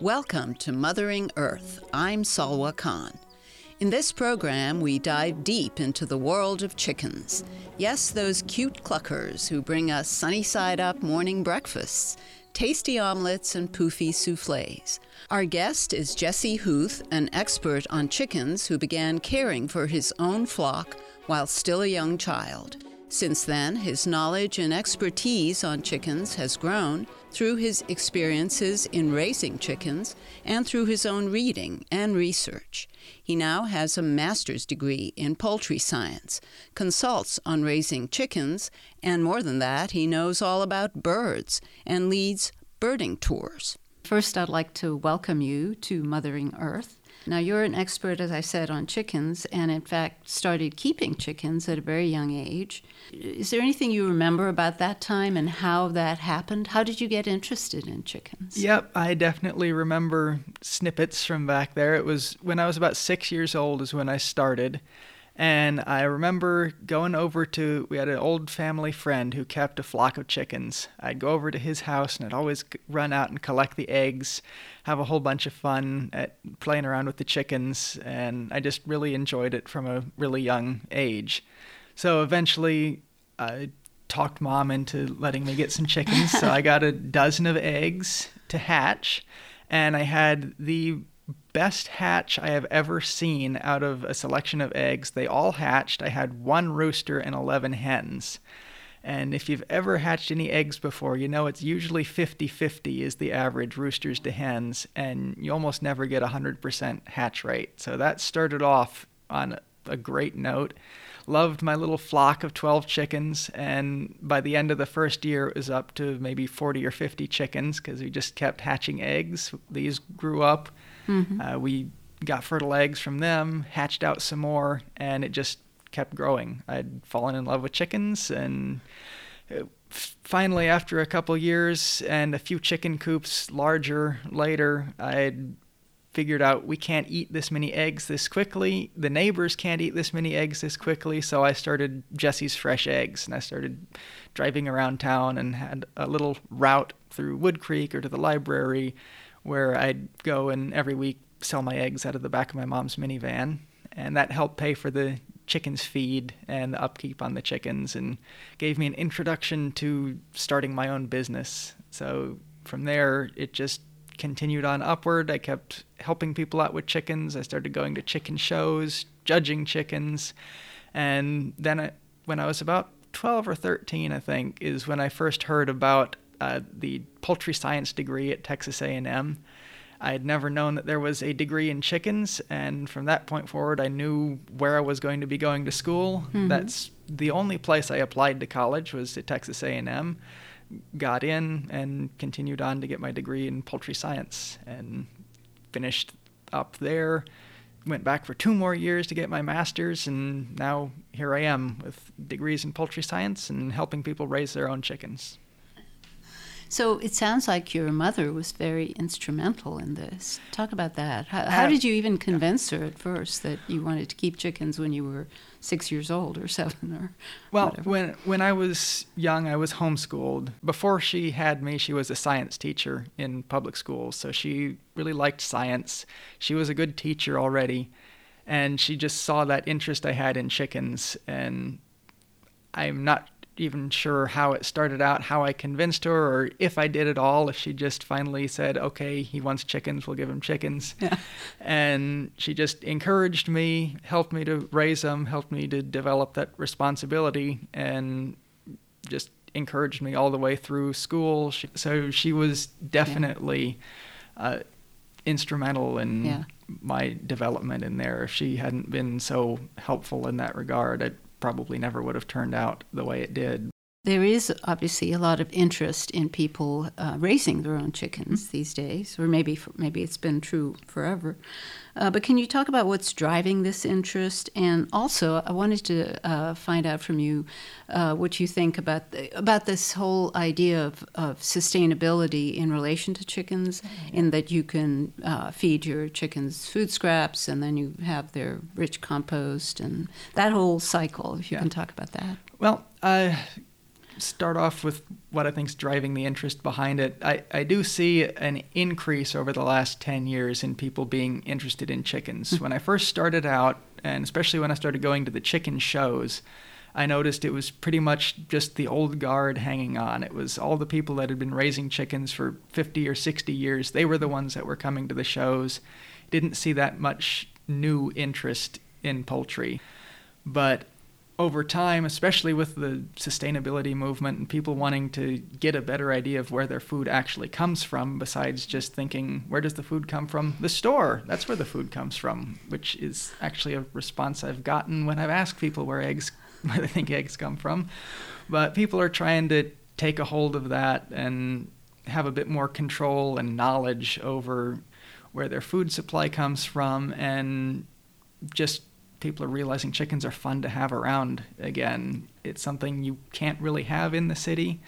Welcome to Mothering Earth. I'm Salwa Khan. In this program, we dive deep into the world of chickens. Yes, those cute cluckers who bring us sunny side up morning breakfasts, tasty omelets, and poofy souffles. Our guest is Jesse Huth, an expert on chickens who began caring for his own flock while still a young child. Since then, his knowledge and expertise on chickens has grown through his experiences in raising chickens and through his own reading and research. He now has a master's degree in poultry science, consults on raising chickens, and more than that, he knows all about birds and leads birding tours. First, I'd like to welcome you to Mothering Earth. Now, you're an expert, as I said, on chickens, and in fact started keeping chickens at a very young age. Is there anything you remember about that time and how that happened? How did you get interested in chickens? Yep, I definitely remember snippets from back there. It was when I was about six years old, is when I started. And I remember going over to, we had an old family friend who kept a flock of chickens. I'd go over to his house and I'd always run out and collect the eggs, have a whole bunch of fun at playing around with the chickens. And I just really enjoyed it from a really young age. So eventually I talked mom into letting me get some chickens. so I got a dozen of eggs to hatch. And I had the best hatch I have ever seen out of a selection of eggs. They all hatched. I had one rooster and 11 hens. And if you've ever hatched any eggs before, you know it's usually 50 50 is the average roosters to hens, and you almost never get a 100% hatch rate. So that started off on a great note. Loved my little flock of 12 chickens, and by the end of the first year, it was up to maybe 40 or 50 chickens because we just kept hatching eggs. These grew up Mm-hmm. Uh, we got fertile eggs from them, hatched out some more, and it just kept growing. I'd fallen in love with chickens, and uh, finally, after a couple years and a few chicken coops larger later, I'd figured out we can't eat this many eggs this quickly. The neighbors can't eat this many eggs this quickly. So I started Jesse's Fresh Eggs and I started driving around town and had a little route through Wood Creek or to the library where I'd go and every week sell my eggs out of the back of my mom's minivan. And that helped pay for the chickens feed and the upkeep on the chickens and gave me an introduction to starting my own business. So from there, it just continued on upward. I kept helping people out with chickens. I started going to chicken shows, judging chickens. And then I, when I was about 12 or 13, I think, is when I first heard about uh, the poultry science degree at Texas A&M. I had never known that there was a degree in chickens, and from that point forward, I knew where I was going to be going to school. Mm-hmm. That's the only place I applied to college was at Texas A&M. Got in and continued on to get my degree in poultry science, and finished up there. Went back for two more years to get my master's, and now here I am with degrees in poultry science and helping people raise their own chickens. So it sounds like your mother was very instrumental in this. Talk about that. How, how uh, did you even convince her at first that you wanted to keep chickens when you were six years old or seven or well whatever? when when i was young i was homeschooled before she had me she was a science teacher in public schools so she really liked science she was a good teacher already and she just saw that interest i had in chickens and i'm not even sure how it started out, how I convinced her, or if I did it all, if she just finally said, okay, he wants chickens, we'll give him chickens. Yeah. And she just encouraged me, helped me to raise them, helped me to develop that responsibility, and just encouraged me all the way through school. She, so she was definitely yeah. uh, instrumental in yeah. my development in there. If she hadn't been so helpful in that regard, I probably never would have turned out the way it did. There is obviously a lot of interest in people uh, raising their own chickens mm-hmm. these days, or maybe maybe it's been true forever. Uh, but can you talk about what's driving this interest? And also, I wanted to uh, find out from you uh, what you think about the, about this whole idea of, of sustainability in relation to chickens, mm-hmm. in that you can uh, feed your chickens food scraps, and then you have their rich compost, and that whole cycle. If you yeah. can talk about that. Well uh, start off with what I think is driving the interest behind it. I, I do see an increase over the last 10 years in people being interested in chickens. Hmm. when I first started out, and especially when I started going to the chicken shows, I noticed it was pretty much just the old guard hanging on. It was all the people that had been raising chickens for 50 or 60 years. They were the ones that were coming to the shows. Didn't see that much new interest in poultry. But over time, especially with the sustainability movement and people wanting to get a better idea of where their food actually comes from, besides just thinking, where does the food come from? The store. That's where the food comes from, which is actually a response I've gotten when I've asked people where eggs where they think eggs come from. But people are trying to take a hold of that and have a bit more control and knowledge over where their food supply comes from and just people are realizing chickens are fun to have around again. It's something you can't really have in the city.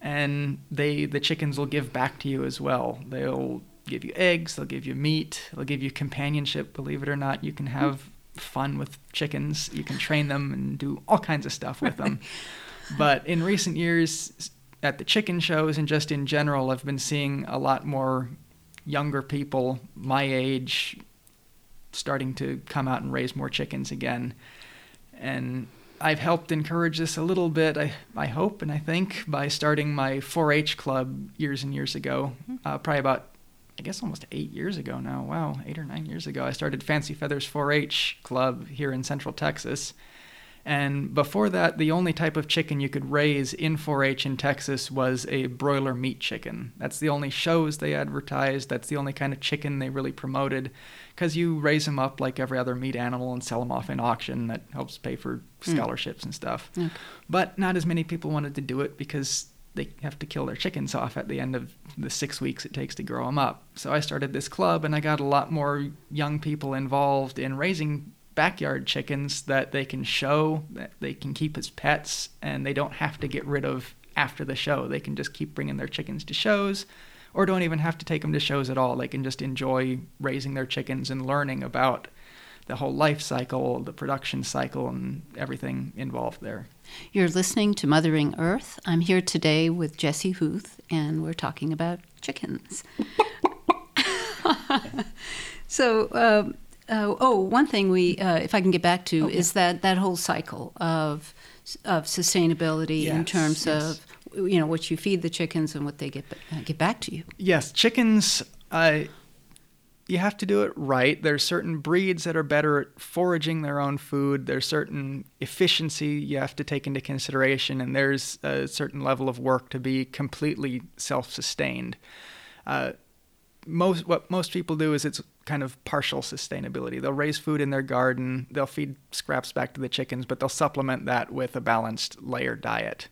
And they the chickens will give back to you as well. They'll give you eggs, they'll give you meat, they'll give you companionship, believe it or not. You can have fun with chickens. You can train them and do all kinds of stuff with them. but in recent years, at the chicken shows and just in general, I've been seeing a lot more younger people my age starting to come out and raise more chickens again. And I've helped encourage this a little bit, I, I hope and I think, by starting my 4 H club years and years ago, mm-hmm. uh, probably about I guess almost eight years ago now. Wow, eight or nine years ago, I started Fancy Feathers 4 H Club here in Central Texas. And before that, the only type of chicken you could raise in 4 H in Texas was a broiler meat chicken. That's the only shows they advertised, that's the only kind of chicken they really promoted, because you raise them up like every other meat animal and sell them off in auction. That helps pay for hmm. scholarships mm. and stuff. Okay. But not as many people wanted to do it because they have to kill their chickens off at the end of the six weeks it takes to grow them up. So I started this club and I got a lot more young people involved in raising backyard chickens that they can show, that they can keep as pets, and they don't have to get rid of after the show. They can just keep bringing their chickens to shows or don't even have to take them to shows at all. They can just enjoy raising their chickens and learning about the whole life cycle, the production cycle, and everything involved there. You're listening to Mothering Earth. I'm here today with Jesse Huth, and we're talking about chickens. so, uh, uh, oh, one thing we, uh, if I can get back to, okay. is that that whole cycle of of sustainability yes, in terms yes. of you know what you feed the chickens and what they get uh, get back to you. Yes, chickens. Uh, you have to do it right. There's certain breeds that are better at foraging their own food. There's certain efficiency you have to take into consideration, and there's a certain level of work to be completely self-sustained. Uh, most what most people do is it's kind of partial sustainability. They'll raise food in their garden, they'll feed scraps back to the chickens, but they'll supplement that with a balanced layer diet.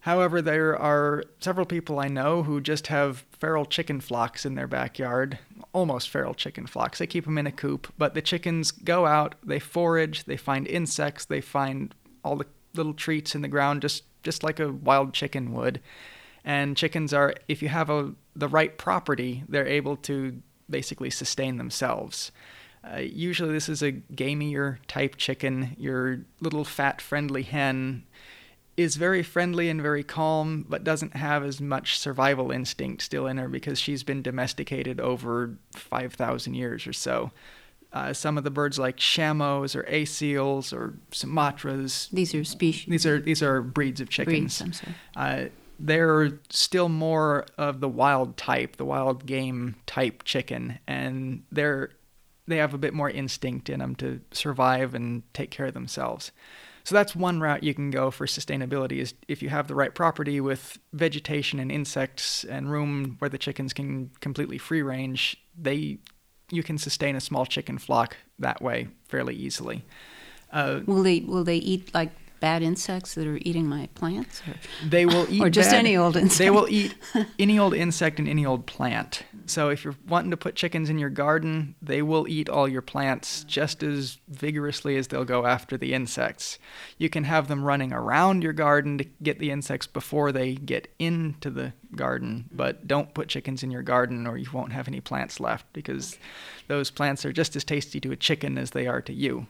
However, there are several people I know who just have feral chicken flocks in their backyard, almost feral chicken flocks. They keep them in a coop, but the chickens go out, they forage, they find insects, they find all the little treats in the ground just just like a wild chicken would. And chickens are if you have a the right property, they're able to basically sustain themselves. Uh, usually, this is a gamier type chicken, your little fat friendly hen is very friendly and very calm, but doesn't have as much survival instinct still in her because she's been domesticated over 5,000 years or so. Uh, some of the birds like shamos or asils or sumatras. These are species. These are these are breeds of chickens. Breeds, I'm sorry. Uh, they're still more of the wild type, the wild game type chicken, and they're they have a bit more instinct in them to survive and take care of themselves. So that's one route you can go for sustainability is if you have the right property with vegetation and insects and room where the chickens can completely free range, they you can sustain a small chicken flock that way fairly easily. Uh, will they will they eat like bad insects that are eating my plants? Or, they will eat or just bad, any old insect. They will eat any old insect and any old plant. So if you're wanting to put chickens in your garden, they will eat all your plants just as vigorously as they'll go after the insects. You can have them running around your garden to get the insects before they get into the garden, but don't put chickens in your garden or you won't have any plants left because those plants are just as tasty to a chicken as they are to you.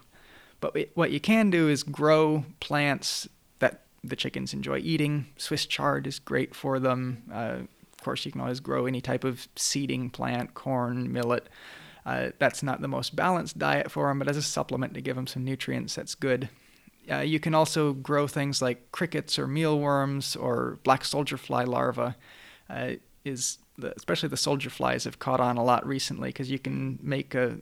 But what you can do is grow plants that the chickens enjoy eating. Swiss chard is great for them. Uh, of course, you can always grow any type of seeding plant, corn, millet. Uh, that's not the most balanced diet for them, but as a supplement to give them some nutrients, that's good. Uh, you can also grow things like crickets or mealworms or black soldier fly larvae. Uh, is the, especially the soldier flies have caught on a lot recently because you can make a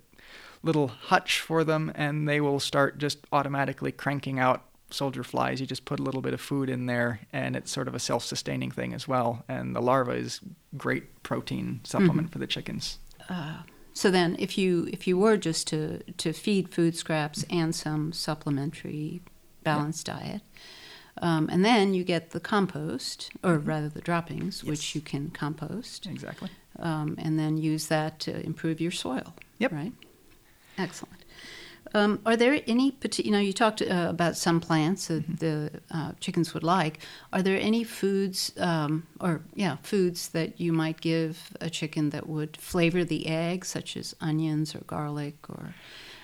little hutch for them and they will start just automatically cranking out soldier flies. You just put a little bit of food in there, and it's sort of a self-sustaining thing as well. And the larva is great protein supplement mm-hmm. for the chickens. Uh, so then, if you if you were just to to feed food scraps and some supplementary balanced yeah. diet, um, and then you get the compost, or mm-hmm. rather the droppings, yes. which you can compost. Exactly. Um, and then use that to improve your soil. Yep. Right. Excellent. Um, are there any you know, you talked uh, about some plants that mm-hmm. the uh, chickens would like. Are there any foods, um, or yeah, foods that you might give a chicken that would flavor the egg, such as onions or garlic, or,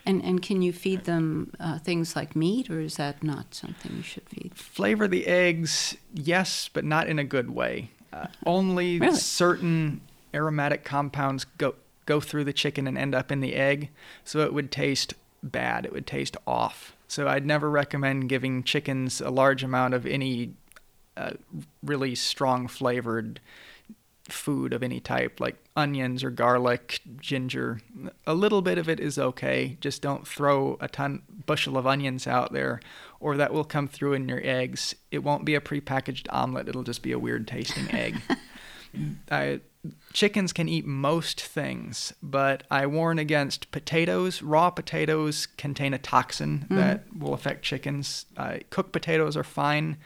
and, and can you feed them uh, things like meat, or is that not something you should feed? Flavor the eggs, yes, but not in a good way. Uh, only really? certain aromatic compounds go go through the chicken and end up in the egg, so it would taste bad. It would taste off. So I'd never recommend giving chickens a large amount of any uh, really strong flavored food of any type, like onions or garlic, ginger. A little bit of it is okay. Just don't throw a ton bushel of onions out there, or that will come through in your eggs. It won't be a prepackaged omelet. It'll just be a weird tasting egg. I, chickens can eat most things, but I warn against potatoes. Raw potatoes contain a toxin mm-hmm. that will affect chickens. Uh, cooked potatoes are fine.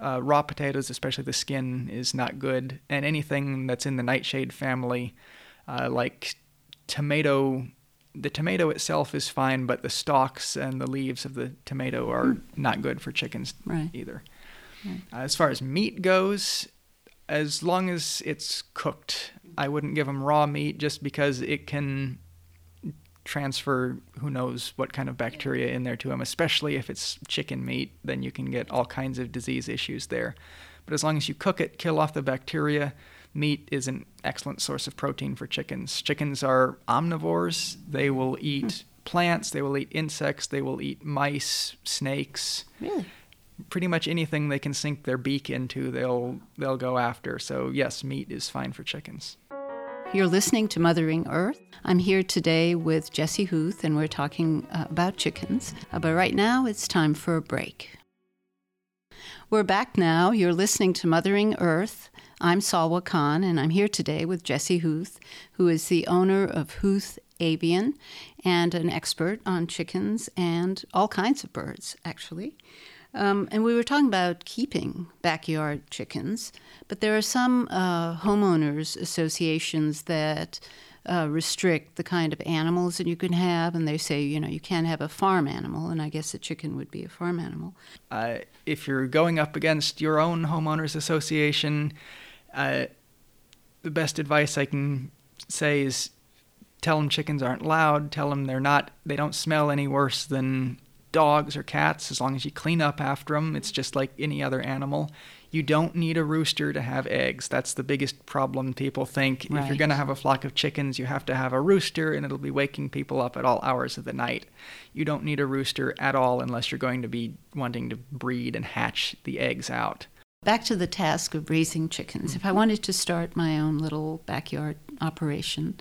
Uh, raw potatoes, especially the skin, is not good. And anything that's in the nightshade family, uh, like tomato, the tomato itself is fine, but the stalks and the leaves of the tomato are mm. not good for chickens right. either. Right. Uh, as far as meat goes, as long as it's cooked. I wouldn't give them raw meat just because it can transfer who knows what kind of bacteria in there to them, especially if it's chicken meat, then you can get all kinds of disease issues there. But as long as you cook it, kill off the bacteria, meat is an excellent source of protein for chickens. Chickens are omnivores. They will hmm. eat plants, they will eat insects, they will eat mice, snakes. Really? Pretty much anything they can sink their beak into, they'll they'll go after. So yes, meat is fine for chickens. You're listening to Mothering Earth. I'm here today with Jesse Huth, and we're talking uh, about chickens. Uh, but right now, it's time for a break. We're back now. You're listening to Mothering Earth. I'm Salwa Khan, and I'm here today with Jesse Huth, who is the owner of Huth Avian and an expert on chickens and all kinds of birds, actually. Um, and we were talking about keeping backyard chickens, but there are some uh, homeowners associations that uh, restrict the kind of animals that you can have, and they say, you know, you can't have a farm animal, and I guess a chicken would be a farm animal. Uh, if you're going up against your own homeowners association, uh, the best advice I can say is tell them chickens aren't loud, tell them they're not, they don't smell any worse than dogs or cats, as long as you clean up after them, it's just like any other animal. You don't need a rooster to have eggs. That's the biggest problem people think. Right. If you're going to have a flock of chickens, you have to have a rooster and it'll be waking people up at all hours of the night. You don't need a rooster at all unless you're going to be wanting to breed and hatch the eggs out. Back to the task of raising chickens. If I wanted to start my own little backyard operation,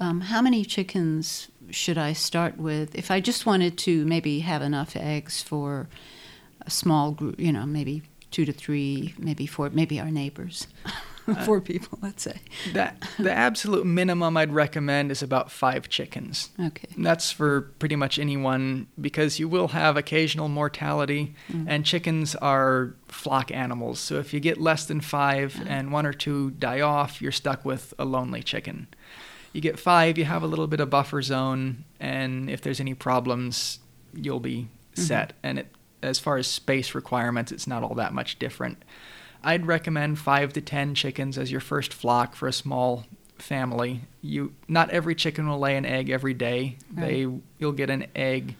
um, how many chickens should I start with? If I just wanted to maybe have enough eggs for a small group, you know, maybe two to three, maybe four, maybe our neighbors. four people, let's say. That the absolute minimum I'd recommend is about five chickens. Okay. And that's for pretty much anyone because you will have occasional mortality, mm. and chickens are flock animals. So if you get less than five uh-huh. and one or two die off, you're stuck with a lonely chicken you get five, you have a little bit of buffer zone, and if there's any problems, you'll be mm-hmm. set. And it, as far as space requirements, it's not all that much different. I'd recommend five to ten chickens as your first flock for a small family. You not every chicken will lay an egg every day. Right. They you'll get an egg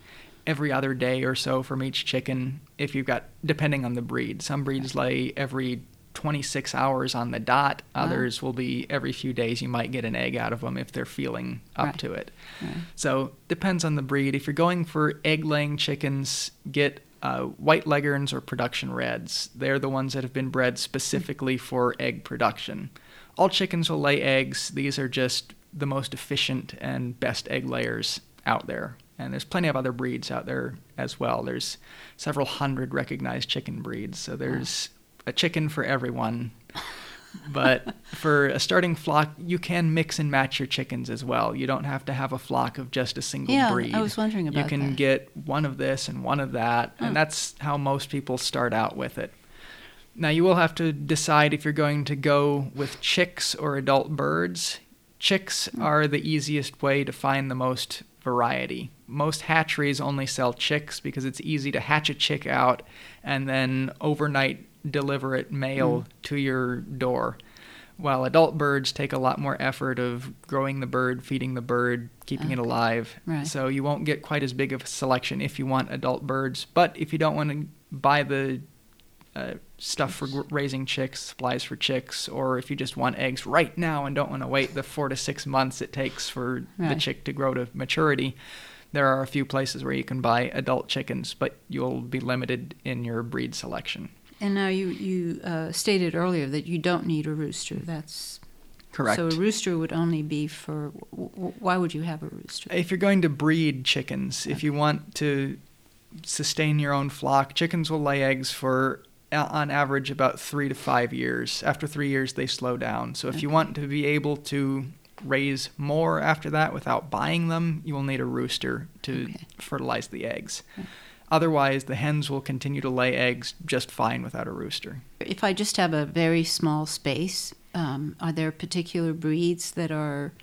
every other day or so from each chicken. if you've got depending on the breed. Some breeds lay every 26 hours on the dot. Others will be every few days. You might get an egg out of them if they're feeling up right. to it. Right. So depends on the breed. If you're going for egg-laying chickens, get uh, white leghorns or production reds. They're the ones that have been bred specifically for egg production. All chickens will lay eggs. These are just the most efficient and best egg layers out there. And there's plenty of other breeds out there as well. There's several hundred recognized chicken breeds. So there's a chicken for everyone. but for a starting flock, you can mix and match your chickens as well. You don't have to have a flock of just a single yeah, breed. I was wondering about that. You can that. get one of this and one of that, and that's how most people start out with it. Now, you will have to decide if you're going to go with chicks or adult birds. Chicks mm. are the easiest way to find the most variety. Most hatcheries only sell chicks because it's easy to hatch a chick out and then overnight deliver it mail mm. to your door. While adult birds take a lot more effort of growing the bird, feeding the bird, keeping okay. it alive. Right. So you won't get quite as big of a selection if you want adult birds. But if you don't want to buy the uh, stuff for raising chicks, supplies for chicks, or if you just want eggs right now and don't want to wait the four to six months it takes for right. the chick to grow to maturity, there are a few places where you can buy adult chickens, but you'll be limited in your breed selection. And now you you uh, stated earlier that you don't need a rooster. That's correct. So a rooster would only be for. Why would you have a rooster? If you're going to breed chickens, okay. if you want to sustain your own flock, chickens will lay eggs for on average about three to five years. After three years, they slow down. So if okay. you want to be able to raise more after that without buying them, you will need a rooster to okay. fertilize the eggs. Otherwise, the hens will continue to lay eggs just fine without a rooster. If I just have a very small space, um, are there particular breeds that are,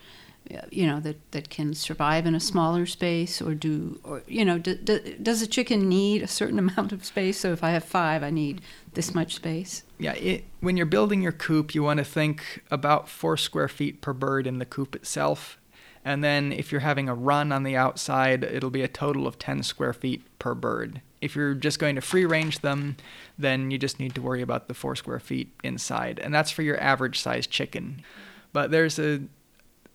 you know, that, that can survive in a smaller space, or do, or you know, do, do, does a chicken need a certain amount of space? So if I have five, I need this much space. Yeah, it, when you're building your coop, you want to think about four square feet per bird in the coop itself and then if you're having a run on the outside, it'll be a total of 10 square feet per bird. If you're just going to free range them, then you just need to worry about the four square feet inside. And that's for your average size chicken. But there's a,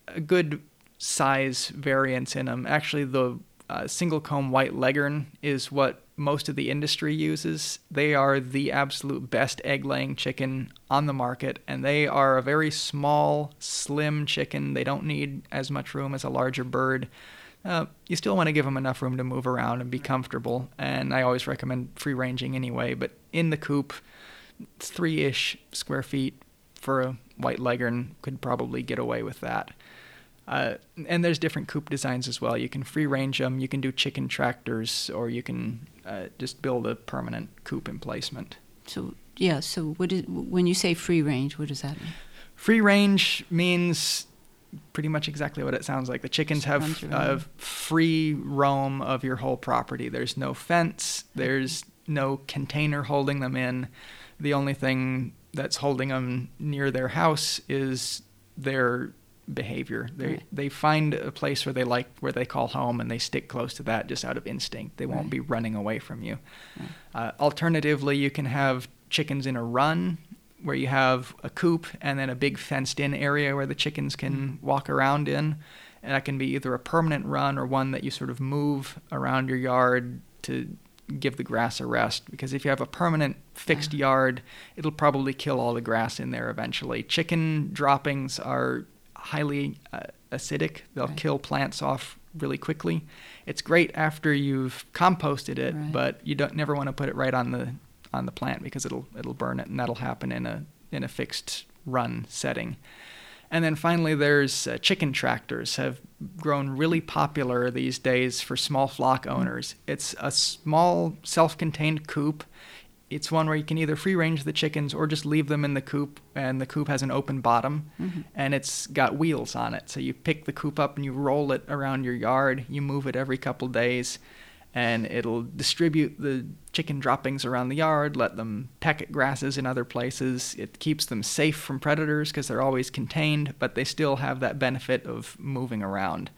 a good size variance in them. Actually, the uh, single comb white leghorn is what most of the industry uses. They are the absolute best egg laying chicken on the market, and they are a very small, slim chicken. They don't need as much room as a larger bird. Uh, you still want to give them enough room to move around and be comfortable, and I always recommend free ranging anyway. But in the coop, three ish square feet for a white leghorn could probably get away with that. Uh, and there's different coop designs as well. You can free range them, you can do chicken tractors, or you can uh, just build a permanent coop emplacement. So yeah, so what is when you say free range? What does that mean? Free range means pretty much exactly what it sounds like. The chickens have a free roam of your whole property. There's no fence. There's no container holding them in. The only thing that's holding them near their house is their behavior. They right. they find a place where they like where they call home and they stick close to that just out of instinct. They won't right. be running away from you. Right. Uh, alternatively, you can have chickens in a run where you have a coop and then a big fenced in area where the chickens can mm-hmm. walk around in. And that can be either a permanent run or one that you sort of move around your yard to give the grass a rest because if you have a permanent fixed yeah. yard, it'll probably kill all the grass in there eventually. Chicken droppings are highly uh, acidic. They'll right. kill plants off really quickly. It's great after you've composted it, right. but you don't never want to put it right on the on the plant because it'll it'll burn it, and that'll happen in a in a fixed run setting. And then finally, there's uh, chicken tractors have grown really popular these days for small flock owners. It's a small self-contained coop it's one where you can either free range the chickens or just leave them in the coop and the coop has an open bottom mm-hmm. and it's got wheels on it. So you pick the coop up and you roll it around your yard. You move it every couple days and it'll distribute the chicken droppings around the yard let them peck at grasses in other places. It keeps them safe from predators because they're always contained but they still have that benefit of moving around.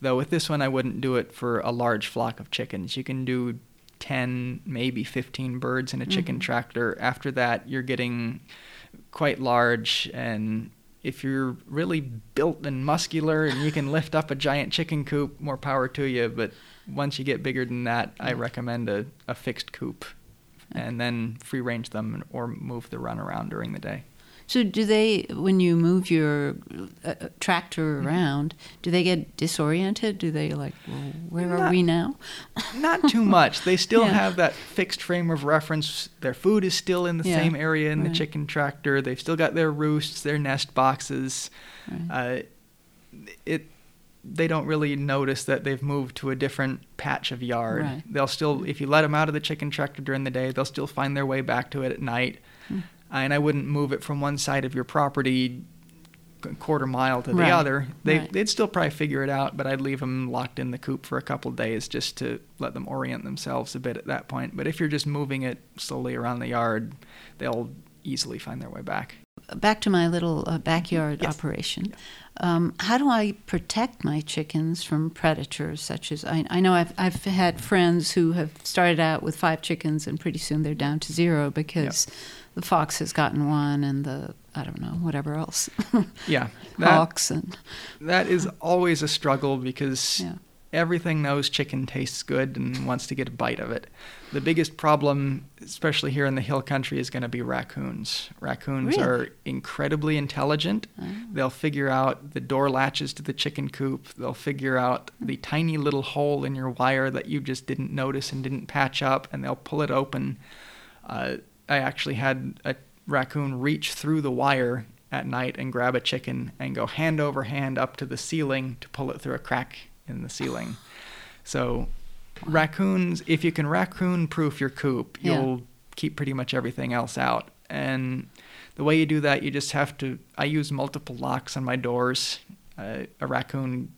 Though with this one i wouldn't do it for a large flock of chickens. You can do 10, maybe 15 birds in a chicken Mhm. tractor. After that, you're getting quite large and if you're really built and muscular and you can lift up a giant chicken coop, more power to you. But once you get bigger than that, I recommend a, a fixed coop and then free range them or move the run around during the day. So, do they, when you move your uh, uh, tractor Mm-hmm. around, do they get disoriented? Do they like, well, where are we now? Not too much. They still Yeah. have that fixed frame of reference. Their food is still in the Yeah, same area in the chicken tractor. They've still got their roosts, their nest boxes. Right. Uh, it they don't really notice that they've moved to a different patch of yard. Right. They'll still, if you let them out of the chicken tractor during the day, they'll still find their way back to it at night. Hmm. And I wouldn't move it from one side of your property a quarter mile to the Right, other. They right. they'd still probably figure it out, but I'd leave them locked in the coop for a couple days just to let them orient themselves a bit at that point. But if you're just moving it slowly around the yard, they'll easily find their way back. Back to my little uh, backyard Yes. operation. Um, how do I protect my chickens from predators such as I, I know I've, I've had friends who have started out with five chickens and pretty soon they're down to zero because the fox has gotten one and the I don't know whatever else. Yeah, that hawks and that is always a struggle because yeah everything knows chicken tastes good and wants to get a bite of it. The biggest problem, especially here in the hill country, is going to be raccoons. Raccoons Really? are incredibly intelligent. Oh. They'll figure out the door latches to the chicken coop. They'll figure out the tiny little hole in your wire that you just didn't notice and didn't patch up, and they'll pull it open. Uh, I actually had a raccoon reach through the wire at night and grab a chicken and go hand over hand up to the ceiling to pull it through a crack in the ceiling. So, raccoons, if you can raccoon proof your coop, you'll keep pretty much everything else out. And the way you do that, you just have to. I use multiple locks on my doors. Uh, a raccoon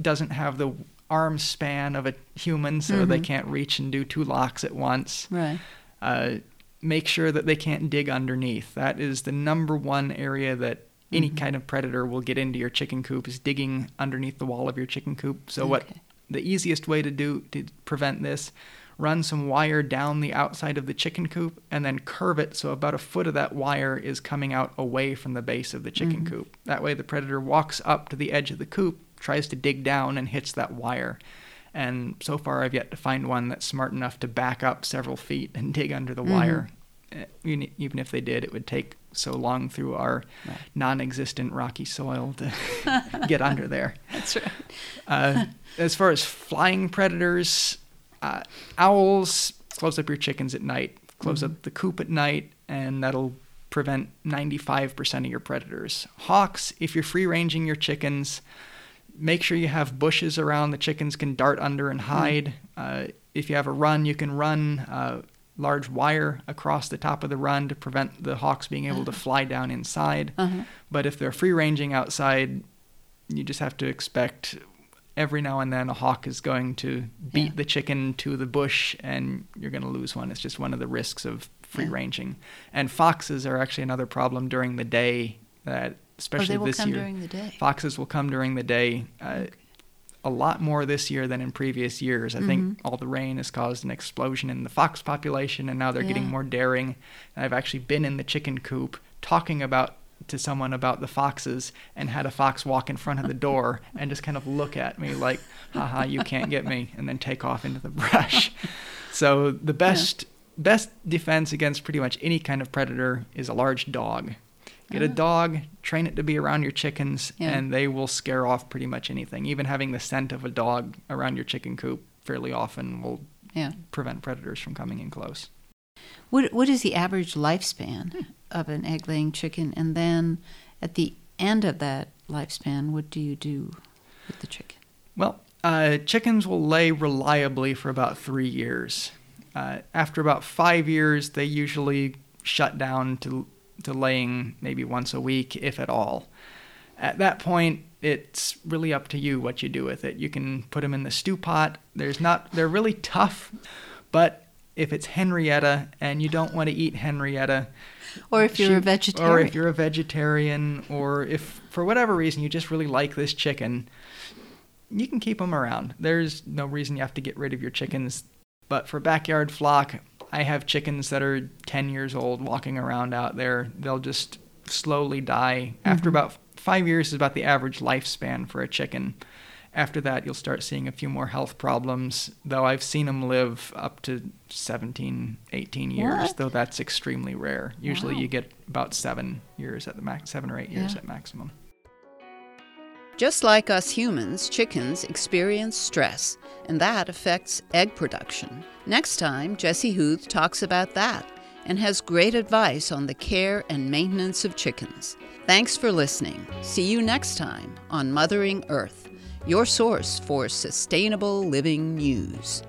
doesn't have the arm span of a human, so they Mhm. can't reach and do two locks at once. right Uh, make sure that they can't dig underneath. That is the number one area that any Mhm. kind of predator will get into your chicken coop is digging underneath the wall of your chicken coop. So what the easiest way to do to prevent this run some wire down the outside of the chicken coop and then curve it so about a foot of that wire is coming out away from the base of the chicken Mhm. coop. That way the predator walks up to the edge of the coop, tries to dig down and hits that wire. And so far I've yet to find one that's smart enough to back up several feet and dig under the Mhm. wire. Even if they did, it would take so long through our Right. non-existent rocky soil to get under there. that's right Uh, as far as flying predators, uh, owls close up your chickens at night, close Mhm. up the coop at night, and that'll prevent 95% of your predators. Hawks, if you're free ranging your chickens, make sure you have bushes around the chickens can dart under and hide. Uh, if you have a run, you can run uh, large wire across the top of the run to prevent the hawks being able to fly down inside. uh-huh. But if they're free ranging outside, you just have to expect every now and then a hawk is going to beat Yeah. the chicken to the bush and you're going to lose one. It's just one of the risks of free Yeah. ranging. And foxes are actually another problem during the day that oh, especially they will this come year. during the day Foxes will come during the day. Uh, a lot more this year than in previous years. I Mhm. think all the rain has caused an explosion in the fox population, and now they're getting more daring. And I've actually been in the chicken coop talking about to someone about the foxes and had a fox walk in front of the door and just kind of look at me like, haha, you can't get me, and then take off into the brush. So the best best defense against pretty much any kind of predator is a large dog. Get a dog, train it to be around your chickens, Yeah. and they will scare off pretty much anything. Even having the scent of a dog around your chicken coop fairly often will yeah prevent predators from coming in close. What what is the average lifespan of an egg laying chicken? And then at the end of that lifespan, what do you do with the chicken? Well, uh, chickens will lay reliably for about three years. Uh, after about five years, they usually shut down to to laying maybe once a week, if at all. At that point, it's really up to you what you do with it. You can put them in the stew pot. There's not they're really tough, but if it's Henrietta and you don't want to eat Henrietta, Or if you're a vegetarian. Or if you're a vegetarian, or if for whatever reason you just really like this chicken, you can keep them around. There's no reason you have to get rid of your chickens. But for backyard flock, I have chickens that are 10 years old walking around out there. They'll just slowly die. Mm-hmm. After about five years is about the average lifespan for a chicken. After that, you'll start seeing a few more health problems, though I've seen them live up to 17, 18 years, what? though that's extremely rare. Usually wow. you get about seven years at the max, seven or eight years yeah. at maximum. Just like us humans, chickens experience stress, and that affects egg production. Next time, Jesse Huth talks about that and has great advice on the care and maintenance of chickens. Thanks for listening. See you next time on Mothering Earth, your source for sustainable living news.